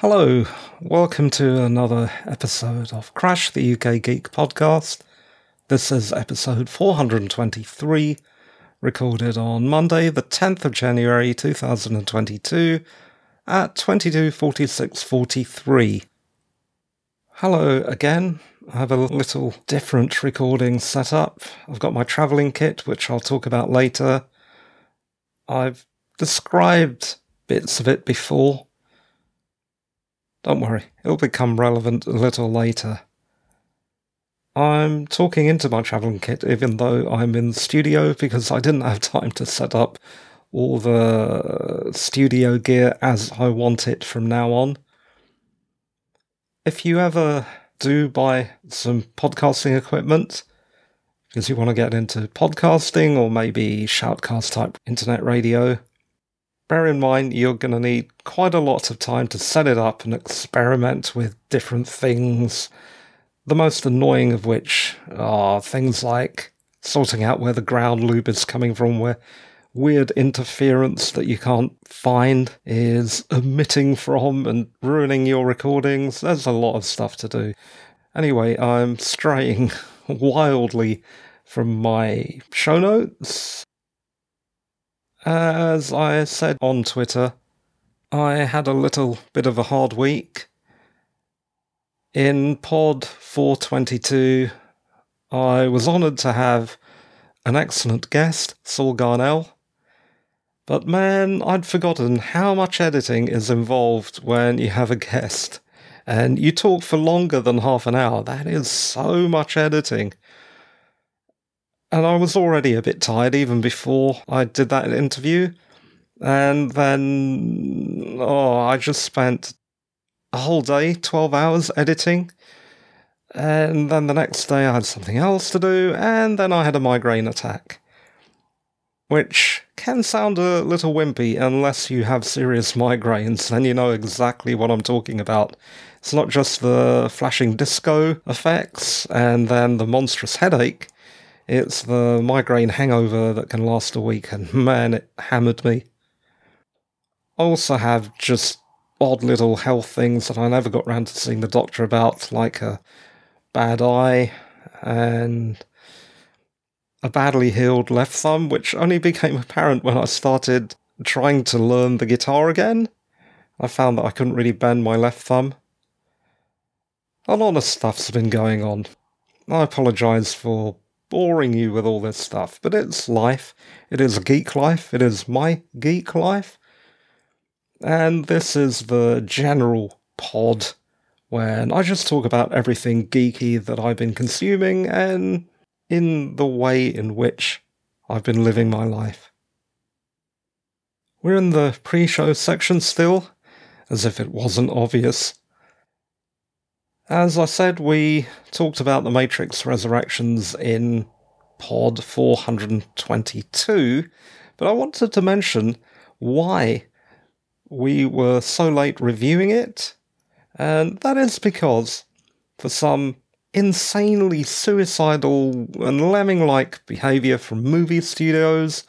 Hello, welcome to another episode of Crash the UK Geek podcast. This is episode 423, recorded on Monday, the 10th of January 2022 at 22:46:43. Hello again. I have a little different recording set up. I've got my traveling kit, which I'll talk about later. I've described bits of it before don't worry, it'll become relevant a little later. I'm talking into my travelling kit even though I'm in the studio because I didn't have time to set up all the studio gear as I want it from now on. If you ever do buy some podcasting equipment, because you want to get into podcasting or maybe shoutcast type internet radio, bear in mind you're going to need quite a lot of time to set it up and experiment with different things. The most annoying of which are things like sorting out where the ground loop is coming from, where weird interference that you can't find is emitting from and ruining your recordings. There's a lot of stuff to do. Anyway, I'm straying wildly from my show notes as I said on Twitter, I had a little bit of a hard week. In Pod 422, I was honoured to have an excellent guest, Saul Garnell. But man, I'd forgotten how much editing is involved when you have a guest. And you talk for longer than half an hour. That is so much editing. And I was already a bit tired even before I did that interview. And then, oh, I just spent a whole day, 12 hours editing. And then the next day I had something else to do. And then I had a migraine attack. Which can sound a little wimpy unless you have serious migraines, then you know exactly what I'm talking about. It's not just the flashing disco effects and then the monstrous headache it's the migraine hangover that can last a week, and man, it hammered me. I also have just odd little health things that I never got round to seeing the doctor about, like a bad eye and a badly healed left thumb, which only became apparent when I started trying to learn the guitar again. I found that I couldn't really bend my left thumb. A lot of stuff's been going on. I apologise for boring you with all this stuff, but it's life. It is geek life. It is my geek life. And this is the general pod when I just talk about everything geeky that I've been consuming and in the way in which I've been living my life. We're in the pre show section still, as if it wasn't obvious. As I said, we talked about the Matrix Resurrections in pod 422, but I wanted to mention why we were so late reviewing it, and that is because, for some insanely suicidal and lemming like behaviour from movie studios,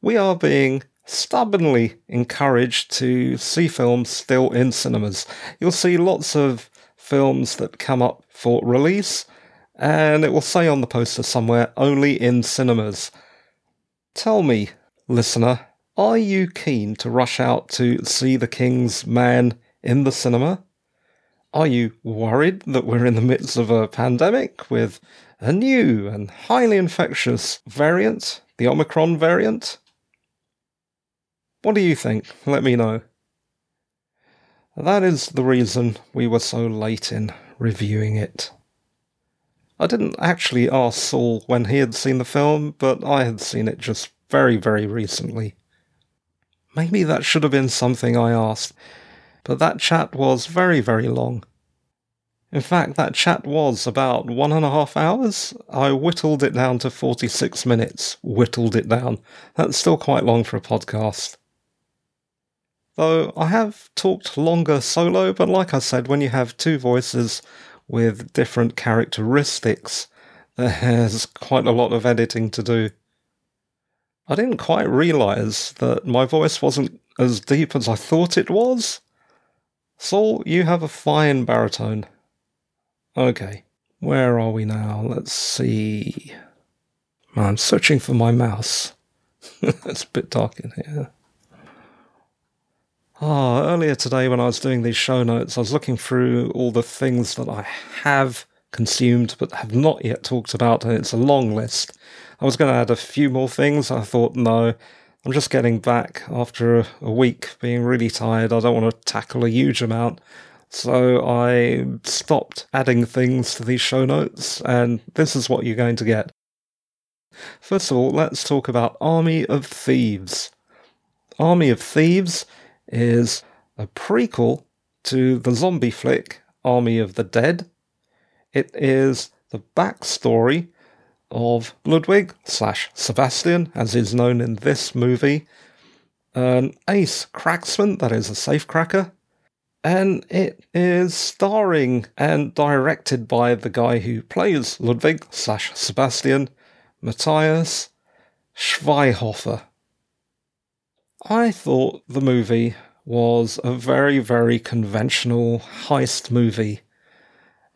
we are being stubbornly encouraged to see films still in cinemas. You'll see lots of films that come up for release, and it will say on the poster somewhere only in cinemas. Tell me, listener, are you keen to rush out to see The King's Man in the cinema? Are you worried that we're in the midst of a pandemic with a new and highly infectious variant, the Omicron variant? What do you think? Let me know. That is the reason we were so late in reviewing it. I didn't actually ask Saul when he had seen the film, but I had seen it just very, very recently. Maybe that should have been something I asked, but that chat was very, very long. In fact, that chat was about one and a half hours. I whittled it down to 46 minutes. Whittled it down. That's still quite long for a podcast. Though I have talked longer solo, but like I said, when you have two voices with different characteristics, there's quite a lot of editing to do. I didn't quite realise that my voice wasn't as deep as I thought it was. Saul, you have a fine baritone. Okay, where are we now? Let's see. I'm searching for my mouse. it's a bit dark in here. Oh, earlier today when I was doing these show notes, I was looking through all the things that I have consumed but have not yet talked about, and it's a long list. I was going to add a few more things. I thought, no, I'm just getting back after a, a week being really tired. I don't want to tackle a huge amount. So I stopped adding things to these show notes, and this is what you're going to get. First of all, let's talk about Army of Thieves. Army of Thieves is a prequel to the zombie flick Army of the Dead. It is the backstory of Ludwig slash Sebastian, as is known in this movie, an ace cracksman, that is a safecracker, and it is starring and directed by the guy who plays Ludwig slash Sebastian, Matthias Schweighöfer. I thought the movie was a very, very conventional heist movie.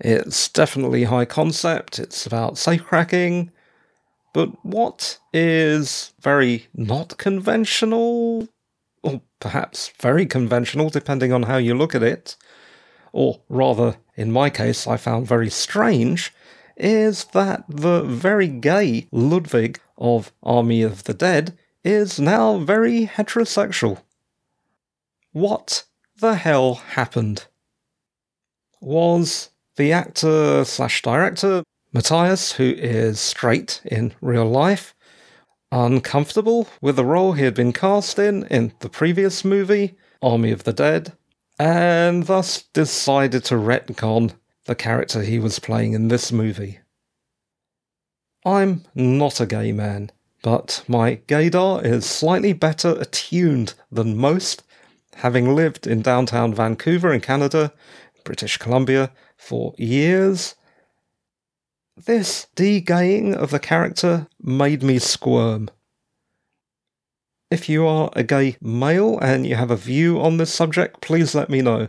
It's definitely high concept, it's about safecracking, but what is very not conventional, or perhaps very conventional, depending on how you look at it, or rather, in my case, I found very strange, is that the very gay Ludwig of Army of the Dead is now very heterosexual. What the hell happened? Was the actor slash director, Matthias, who is straight in real life, uncomfortable with the role he had been cast in in the previous movie, Army of the Dead, and thus decided to retcon the character he was playing in this movie. I'm not a gay man, but my gaydar is slightly better attuned than most, having lived in downtown Vancouver in Canada, British Columbia, for years. This de-gaying of the character made me squirm. If you are a gay male and you have a view on this subject, please let me know.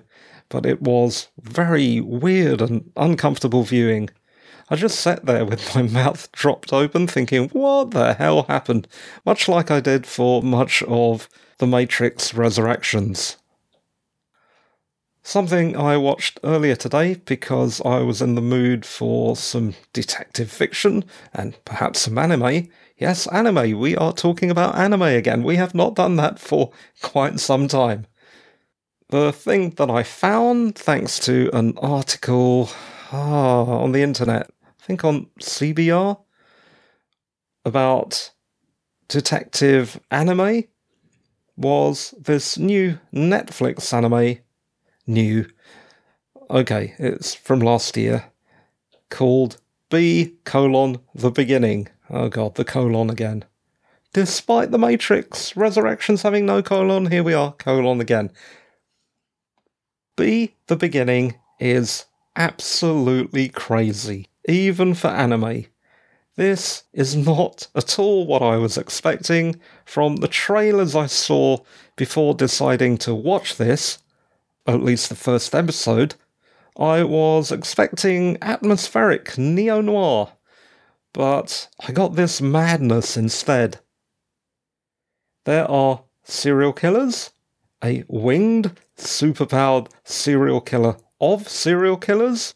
But it was very weird and uncomfortable viewing. I just sat there with my mouth dropped open, thinking, what the hell happened? Much like I did for much of The Matrix Resurrections. Something I watched earlier today because I was in the mood for some detective fiction and perhaps some anime. Yes, anime. We are talking about anime again. We have not done that for quite some time. The thing that I found, thanks to an article ah, on the internet, think on CBR about detective anime was this new Netflix anime. New. Okay, it's from last year. Called B colon the beginning. Oh god, the colon again. Despite the Matrix Resurrections having no colon, here we are, colon again. B the beginning is absolutely crazy even for anime. This is not at all what I was expecting from the trailers I saw before deciding to watch this, at least the first episode. I was expecting atmospheric neo noir, but I got this madness instead. There are serial killers, a winged, superpowered serial killer of serial killers,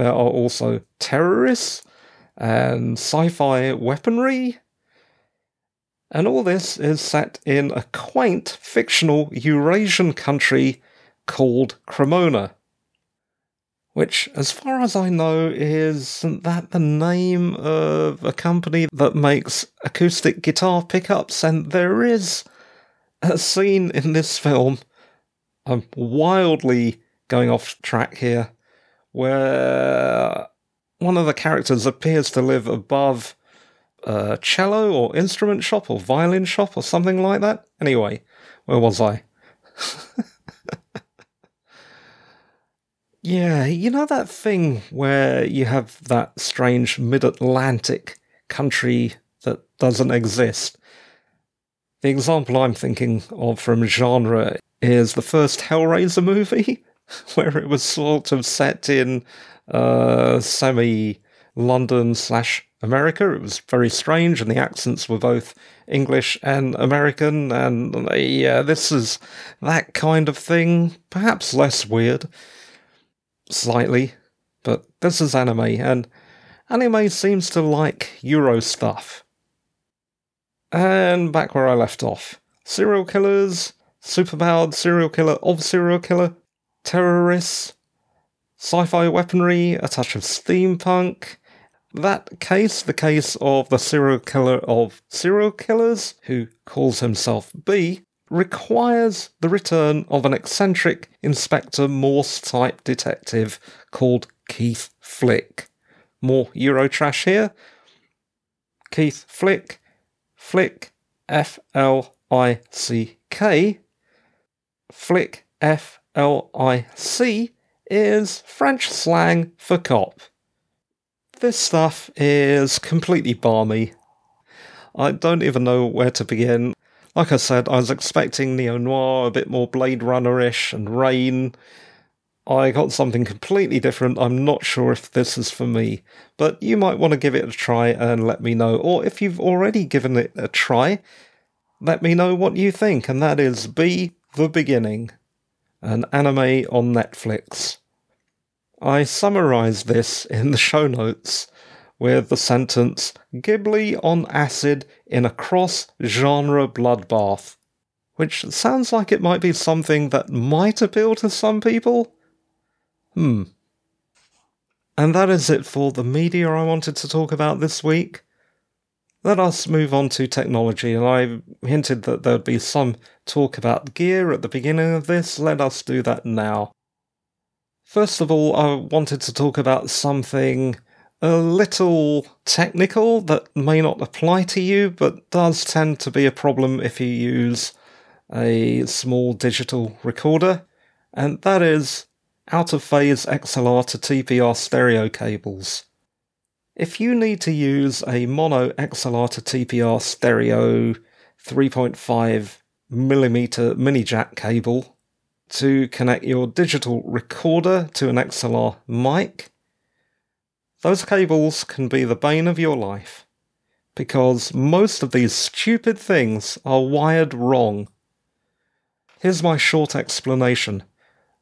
there are also terrorists and sci fi weaponry. And all this is set in a quaint fictional Eurasian country called Cremona. Which, as far as I know, isn't that the name of a company that makes acoustic guitar pickups? And there is a scene in this film. I'm wildly going off track here where one of the characters appears to live above a cello or instrument shop or violin shop or something like that. Anyway, where was I? yeah, you know that thing where you have that strange mid Atlantic country that doesn't exist? The example I'm thinking of from genre is the first Hellraiser movie, where it was sort of set in uh, semi London slash America. It was very strange, and the accents were both English and American. And yeah, this is that kind of thing. Perhaps less weird, slightly, but this is anime, and anime seems to like Euro stuff. And back where I left off serial killers, superpowered serial killer of serial killer, terrorists, sci fi weaponry, a touch of steampunk. That case, the case of the serial killer of serial killers, who calls himself B, requires the return of an eccentric Inspector Morse type detective called Keith Flick. More Eurotrash here. Keith Flick, Flick, F L I C K, Flick, F L I C, is French slang for cop. This stuff is completely balmy. I don't even know where to begin. Like I said, I was expecting neo noir, a bit more Blade Runner ish, and rain. I got something completely different. I'm not sure if this is for me, but you might want to give it a try and let me know. Or if you've already given it a try, let me know what you think. And that is B the Beginning, an anime on Netflix. I summarise this in the show notes with the sentence Ghibli on acid in a cross genre bloodbath, which sounds like it might be something that might appeal to some people. Hmm. And that is it for the media I wanted to talk about this week. Let us move on to technology, and I hinted that there'd be some talk about gear at the beginning of this. Let us do that now. First of all, I wanted to talk about something a little technical that may not apply to you, but does tend to be a problem if you use a small digital recorder, and that is out of phase XLR to TPR stereo cables. If you need to use a mono XLR to TPR stereo 3.5 millimeter mini jack cable to connect your digital recorder to an XLR mic. Those cables can be the bane of your life because most of these stupid things are wired wrong. Here's my short explanation.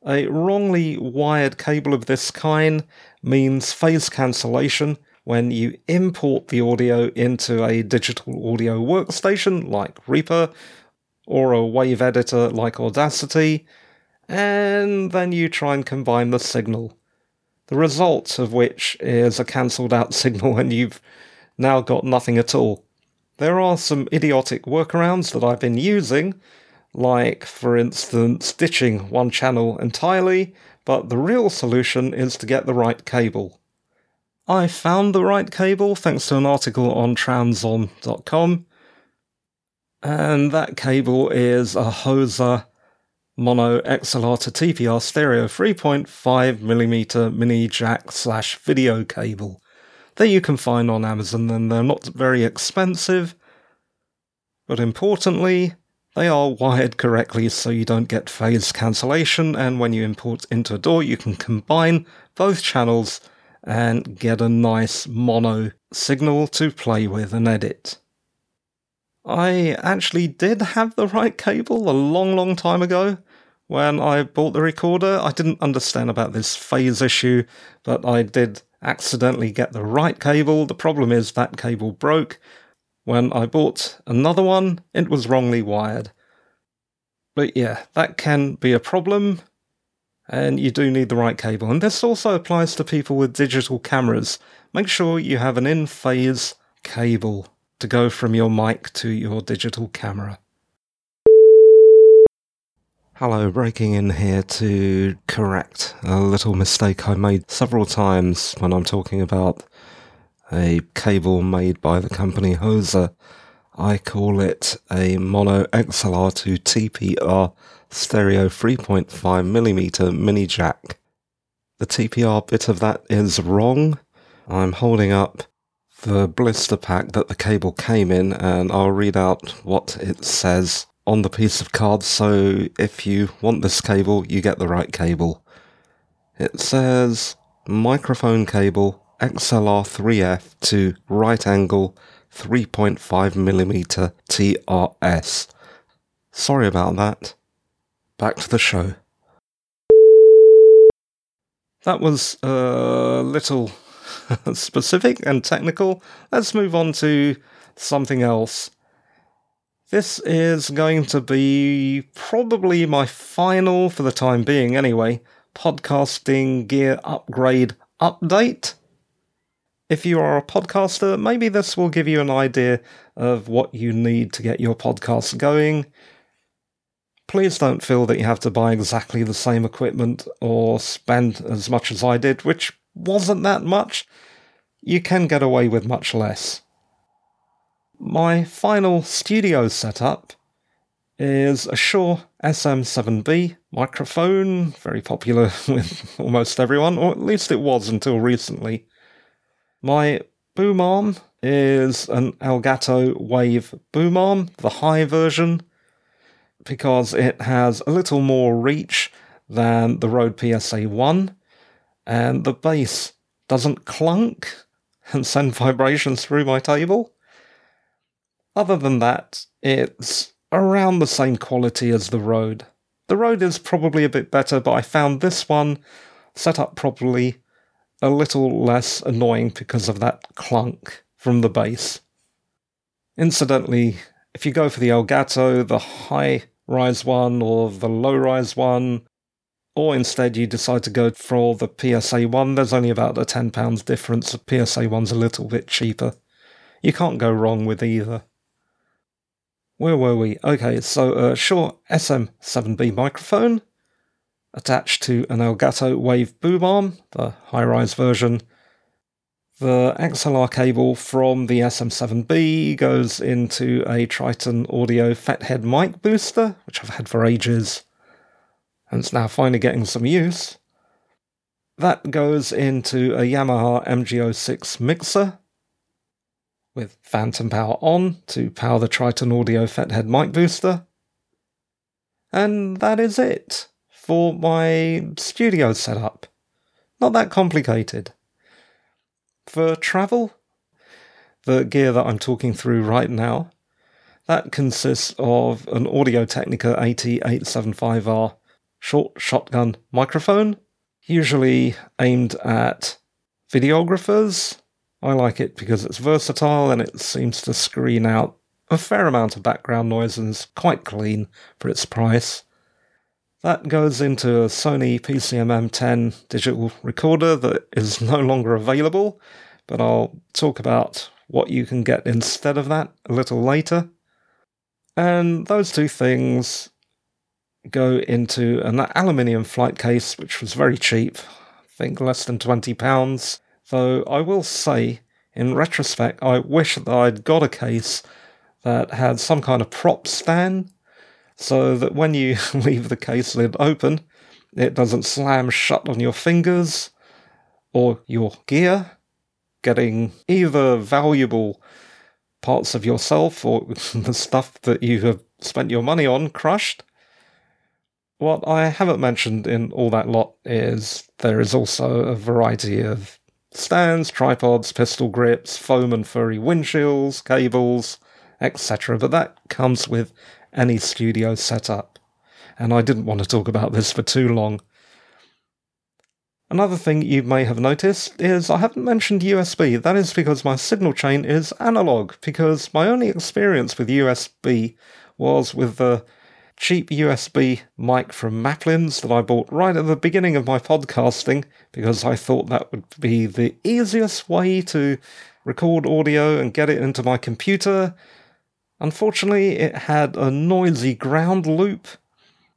A wrongly wired cable of this kind means phase cancellation when you import the audio into a digital audio workstation like Reaper or a wave editor like Audacity and then you try and combine the signal. The result of which is a cancelled out signal, and you've now got nothing at all. There are some idiotic workarounds that I've been using, like, for instance, ditching one channel entirely, but the real solution is to get the right cable. I found the right cable thanks to an article on transom.com, and that cable is a Hosa mono XLR to TPR stereo 3.5mm mini jack slash video cable that you can find on Amazon, and they're not very expensive. But importantly, they are wired correctly so you don't get phase cancellation, and when you import into a DAW, you can combine both channels and get a nice mono signal to play with and edit. I actually did have the right cable a long, long time ago, when I bought the recorder. I didn't understand about this phase issue, but I did accidentally get the right cable. The problem is that cable broke. When I bought another one, it was wrongly wired. But yeah, that can be a problem, and you do need the right cable. And this also applies to people with digital cameras. Make sure you have an in phase cable to go from your mic to your digital camera. Hello, breaking in here to correct a little mistake I made several times when I'm talking about a cable made by the company Hosa. I call it a mono XLR to TPR stereo 3.5mm mini jack. The TPR bit of that is wrong. I'm holding up the blister pack that the cable came in and I'll read out what it says on the piece of card, so if you want this cable, you get the right cable. It says microphone cable XLR3F to right angle 3.5mm TRS. Sorry about that. Back to the show. That was a little specific and technical. Let's move on to something else. This is going to be probably my final, for the time being anyway, podcasting gear upgrade update. If you are a podcaster, maybe this will give you an idea of what you need to get your podcast going. Please don't feel that you have to buy exactly the same equipment or spend as much as I did, which wasn't that much. You can get away with much less. My final studio setup is a Shure SM7B microphone, very popular with almost everyone, or at least it was until recently. My boom arm is an Elgato Wave boom arm, the high version, because it has a little more reach than the Rode PSA 1, and the base doesn't clunk and send vibrations through my table. Other than that, it's around the same quality as the Rode. The Rode is probably a bit better, but I found this one set up properly a little less annoying because of that clunk from the base. Incidentally, if you go for the Elgato, the high rise one or the low rise one, or instead you decide to go for the PSA one, there's only about a £10 difference. The PSA one's a little bit cheaper. You can't go wrong with either. Where were we? Okay, so a Shure SM7B microphone attached to an Elgato Wave boom arm, the high rise version. The XLR cable from the SM7B goes into a Triton Audio FetHead mic booster, which I've had for ages, and it's now finally getting some use. That goes into a Yamaha MG06 mixer, with phantom power on to power the Triton Audio FetHead mic booster. And that is it for my studio setup. Not that complicated. For travel, the gear that I'm talking through right now, that consists of an Audio Technica AT875R short shotgun microphone, usually aimed at videographers I like it because it's versatile and it seems to screen out a fair amount of background noise and is quite clean for its price. That goes into a Sony PCM M10 digital recorder that is no longer available, but I'll talk about what you can get instead of that a little later. And those two things go into an aluminium flight case, which was very cheap, I think less than £20 Though I will say, in retrospect, I wish that I'd got a case that had some kind of prop stand so that when you leave the case lid open, it doesn't slam shut on your fingers or your gear, getting either valuable parts of yourself or the stuff that you have spent your money on crushed. What I haven't mentioned in all that lot is there is also a variety of stands, tripods, pistol grips, foam and furry windshields, cables, etc. But that comes with any studio setup. And I didn't want to talk about this for too long. Another thing you may have noticed is I haven't mentioned USB. That is because my signal chain is analog, because my only experience with USB was with the cheap USB mic from Maplins that I bought right at the beginning of my podcasting because I thought that would be the easiest way to record audio and get it into my computer. Unfortunately, it had a noisy ground loop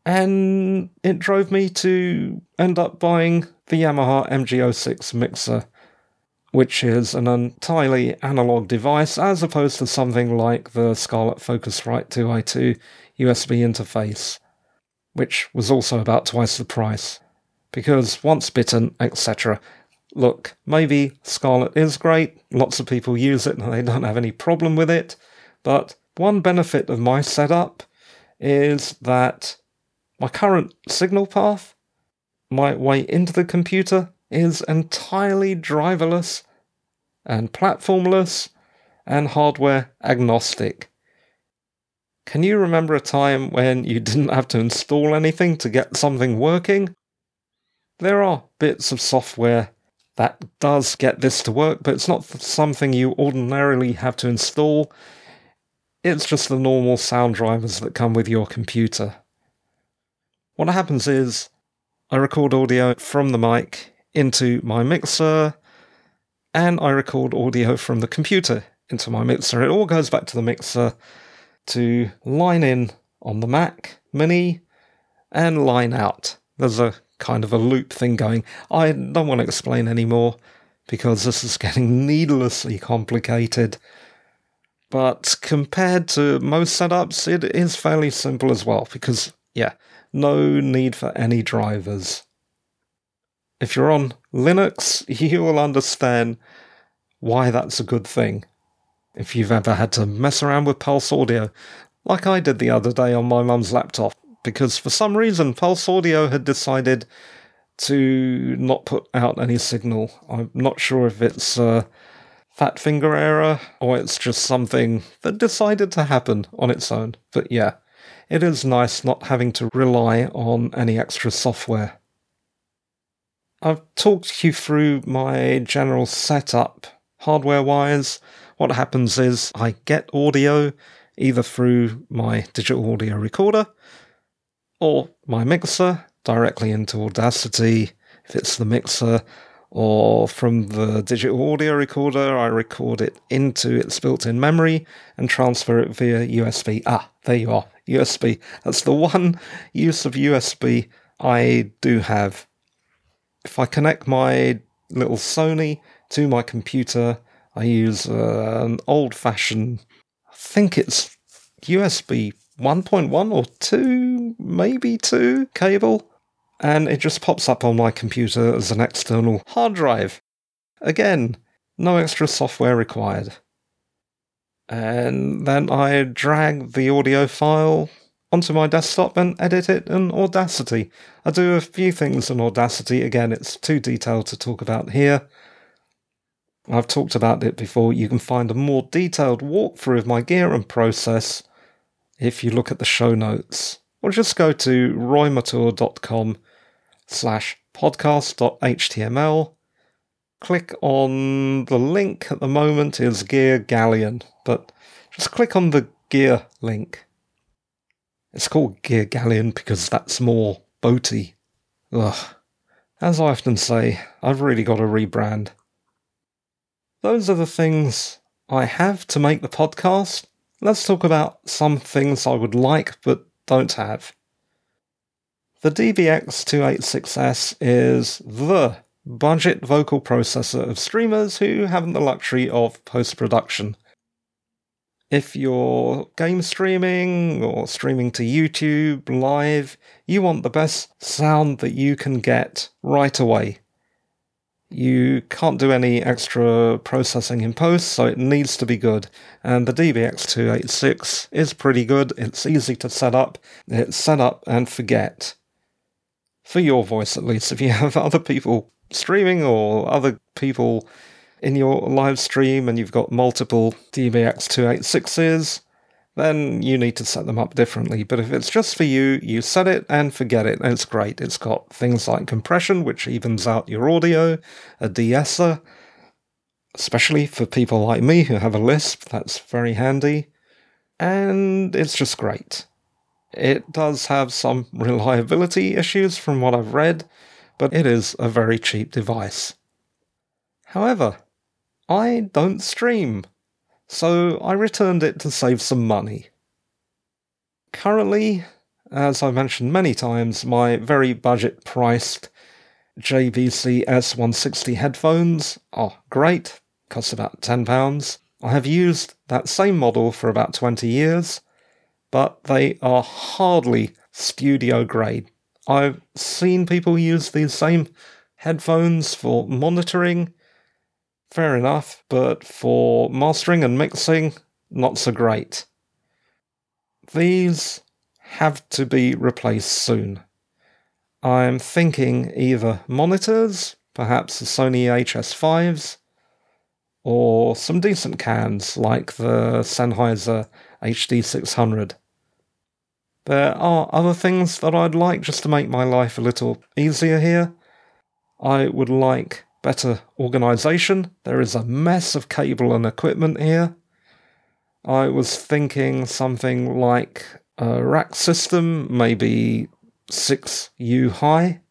and it drove me to end up buying the Yamaha MG06 mixer, which is an entirely analog device as opposed to something like the Scarlett Focusrite 2i2 USB interface, which was also about twice the price. Because once bitten, etc. Look, maybe Scarlett is great, lots of people use it and they don't have any problem with it, but one benefit of my setup is that my current signal path, my way into the computer, is entirely driverless and platformless and hardware agnostic. Can you remember a time when you didn't have to install anything to get something working? There are bits of software that does get this to work, but it's not something you ordinarily have to install. It's just the normal sound drivers that come with your computer. What happens is I record audio from the mic into my mixer, and I record audio from the computer into my mixer. It all goes back to the mixer to line in on the Mac Mini and line out. There's a kind of a loop thing going. I don't want to explain anymore because this is getting needlessly complicated. But compared to most setups, it is fairly simple as well because, yeah, no need for any drivers. If you're on Linux, you will understand why that's a good thing. If you've ever had to mess around with Pulse Audio, like I did the other day on my mum's laptop, because for some reason Pulse Audio had decided to not put out any signal. I'm not sure if it's a fat finger error or it's just something that decided to happen on its own. But yeah, it is nice not having to rely on any extra software. I've talked you through my general setup hardware wise. What happens is I get audio either through my digital audio recorder or my mixer directly into Audacity if it's the mixer, or from the digital audio recorder, I record it into its built in memory and transfer it via USB. Ah, there you are, USB. That's the one use of USB I do have. If I connect my little Sony to my computer, I use uh, an old fashioned, I think it's USB 1.1 or 2, maybe 2 cable, and it just pops up on my computer as an external hard drive. Again, no extra software required. And then I drag the audio file onto my desktop and edit it in Audacity. I do a few things in Audacity. Again, it's too detailed to talk about here. I've talked about it before. You can find a more detailed walkthrough of my gear and process if you look at the show notes, or just go to roymathur.com slash podcast.html. Click on the link at the moment is Gear Galleon, but just click on the gear link. It's called Gear Galleon because that's more boaty. Ugh. As I often say, I've really got to rebrand. Those are the things I have to make the podcast, let's talk about some things I would like but don't have. The DBX286S is the budget vocal processor of streamers who haven't the luxury of post production. If you're game streaming or streaming to YouTube live, you want the best sound that you can get right away you can't do any extra processing in post, so it needs to be good. And the DBX286 is pretty good. It's easy to set up. It's set up and forget. For your voice, at least. If you have other people streaming or other people in your live stream and you've got multiple DBX286s, then you need to set them up differently. But if it's just for you, you set it and forget it. And it's great. It's got things like compression, which evens out your audio, a de-esser, especially for people like me who have a Lisp, that's very handy. And it's just great. It does have some reliability issues from what I've read, but it is a very cheap device. However, I don't stream so I returned it to save some money. Currently, as I've mentioned many times, my very budget priced JVC S160 headphones are great, cost about £10. I have used that same model for about 20 years, but they are hardly studio grade. I've seen people use these same headphones for monitoring fair enough, but for mastering and mixing, not so great. These have to be replaced soon. I'm thinking either monitors, perhaps the Sony HS5s, or some decent cans like the Sennheiser HD600. There are other things that I'd like just to make my life a little easier here. I would like better organization. There is a mess of cable and equipment here. I was thinking something like a rack system, maybe 6U high.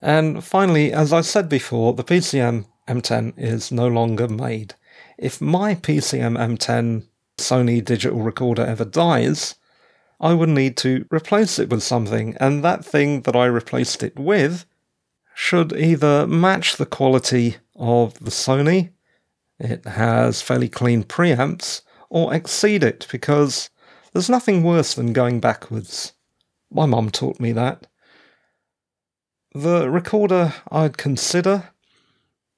And finally, as I said before, the PCM M10 is no longer made. If my PCM M10 Sony digital recorder ever dies, I would need to replace it with something, and that thing that I replaced it with should either match the quality of the Sony, it has fairly clean preamps, or exceed it because there's nothing worse than going backwards. My mum taught me that. The recorder I'd consider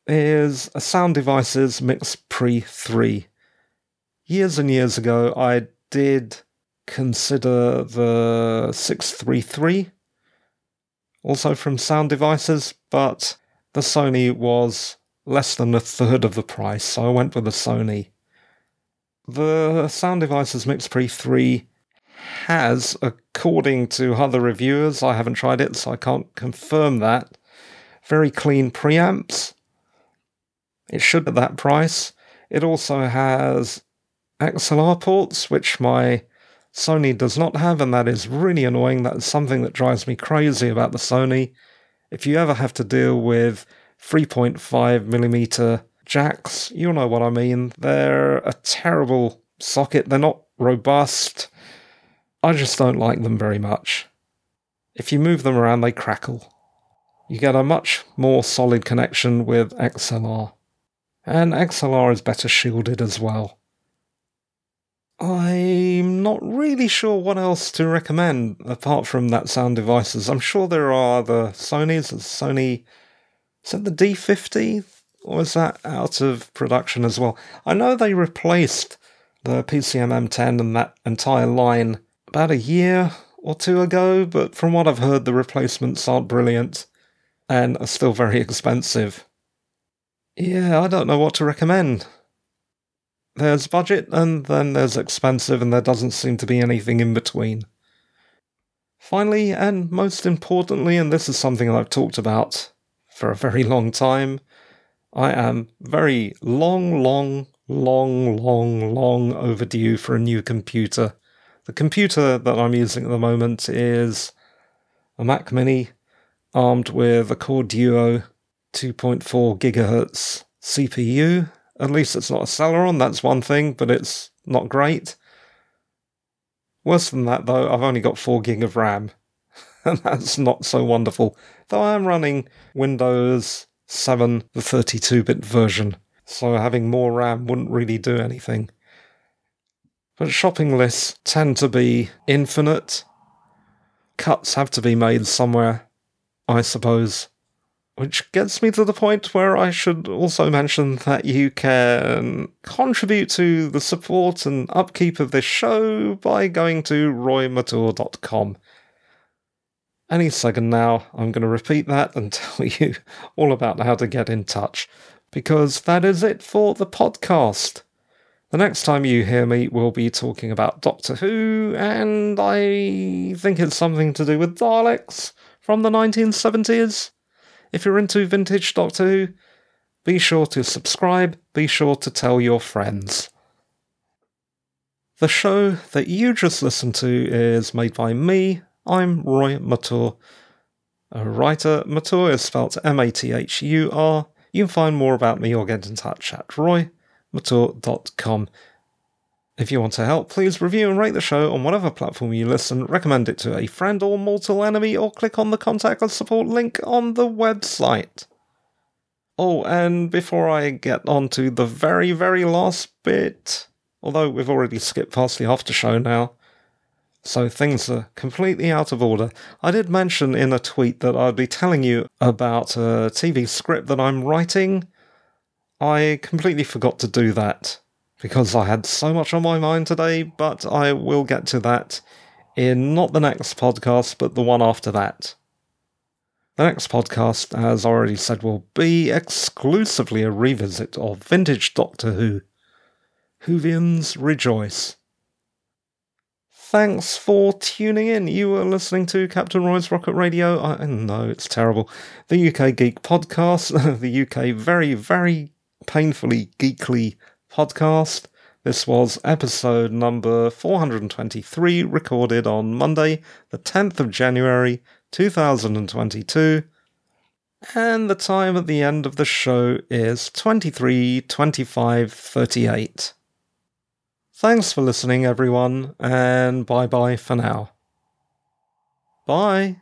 is a Sound Devices Mix Pre 3. Years and years ago, I did consider the 633, also from Sound Devices, but the Sony was less than a third of the price, so I went with the Sony. The Sound Devices Mix Pre 3 has, according to other reviewers, I haven't tried it, so I can't confirm that, very clean preamps. It should at that price. It also has XLR ports, which my Sony does not have, and that is really annoying. That is something that drives me crazy about the Sony. If you ever have to deal with 3.5 millimeter jacks, you'll know what I mean. They're a terrible socket. They're not robust. I just don't like them very much. If you move them around, they crackle. You get a much more solid connection with XLR. And XLR is better shielded as well. I'm not really sure what else to recommend apart from that sound devices. I'm sure there are the Sony's, the Sony. Is that the D50? Or is that out of production as well? I know they replaced the PCM M10 and that entire line about a year or two ago, but from what I've heard, the replacements aren't brilliant and are still very expensive. Yeah, I don't know what to recommend. There's budget and then there's expensive, and there doesn't seem to be anything in between. Finally, and most importantly, and this is something I've talked about for a very long time, I am very long, long, long, long, long overdue for a new computer. The computer that I'm using at the moment is a Mac Mini armed with a Core Duo 2.4 gigahertz CPU. At least it's not a Celeron, that's one thing, but it's not great. Worse than that, though, I've only got 4 gig of RAM, and that's not so wonderful. Though I am running Windows 7, the 32 bit version, so having more RAM wouldn't really do anything. But shopping lists tend to be infinite. Cuts have to be made somewhere, I suppose. Which gets me to the point where I should also mention that you can contribute to the support and upkeep of this show by going to roymathur.com. Any second now, I'm going to repeat that and tell you all about how to get in touch, because that is it for the podcast. The next time you hear me, we'll be talking about Doctor Who, and I think it's something to do with Daleks from the 1970s. If you're into vintage Doctor Who, be sure to subscribe, be sure to tell your friends. The show that you just listened to is made by me. I'm Roy Mathur. A writer, Mathur is spelled M A T H U R. You can find more about me or get in touch at Roy mathur.com. If you want to help, please review and rate the show on whatever platform you listen, recommend it to a friend or mortal enemy, or click on the contact us support link on the website. Oh, and before I get on to the very, very last bit, although we've already skipped past the after show now, so things are completely out of order. I did mention in a tweet that I'd be telling you about a TV script that I'm writing I completely forgot to do that because I had so much on my mind today, but I will get to that in not the next podcast, but the one after that. The next podcast, as already said, will be exclusively a revisit of vintage Doctor Who. Whovians rejoice. Thanks for tuning in. You were listening to Captain Roy's Rocket Radio. I know it's terrible. The UK Geek Podcast, the UK very, very painfully geekly podcast. This was episode number 423, recorded on Monday, the 10th of January 2022. And the time at the end of the show is 23 25 38. Thanks for listening, everyone, and bye bye for now. Bye.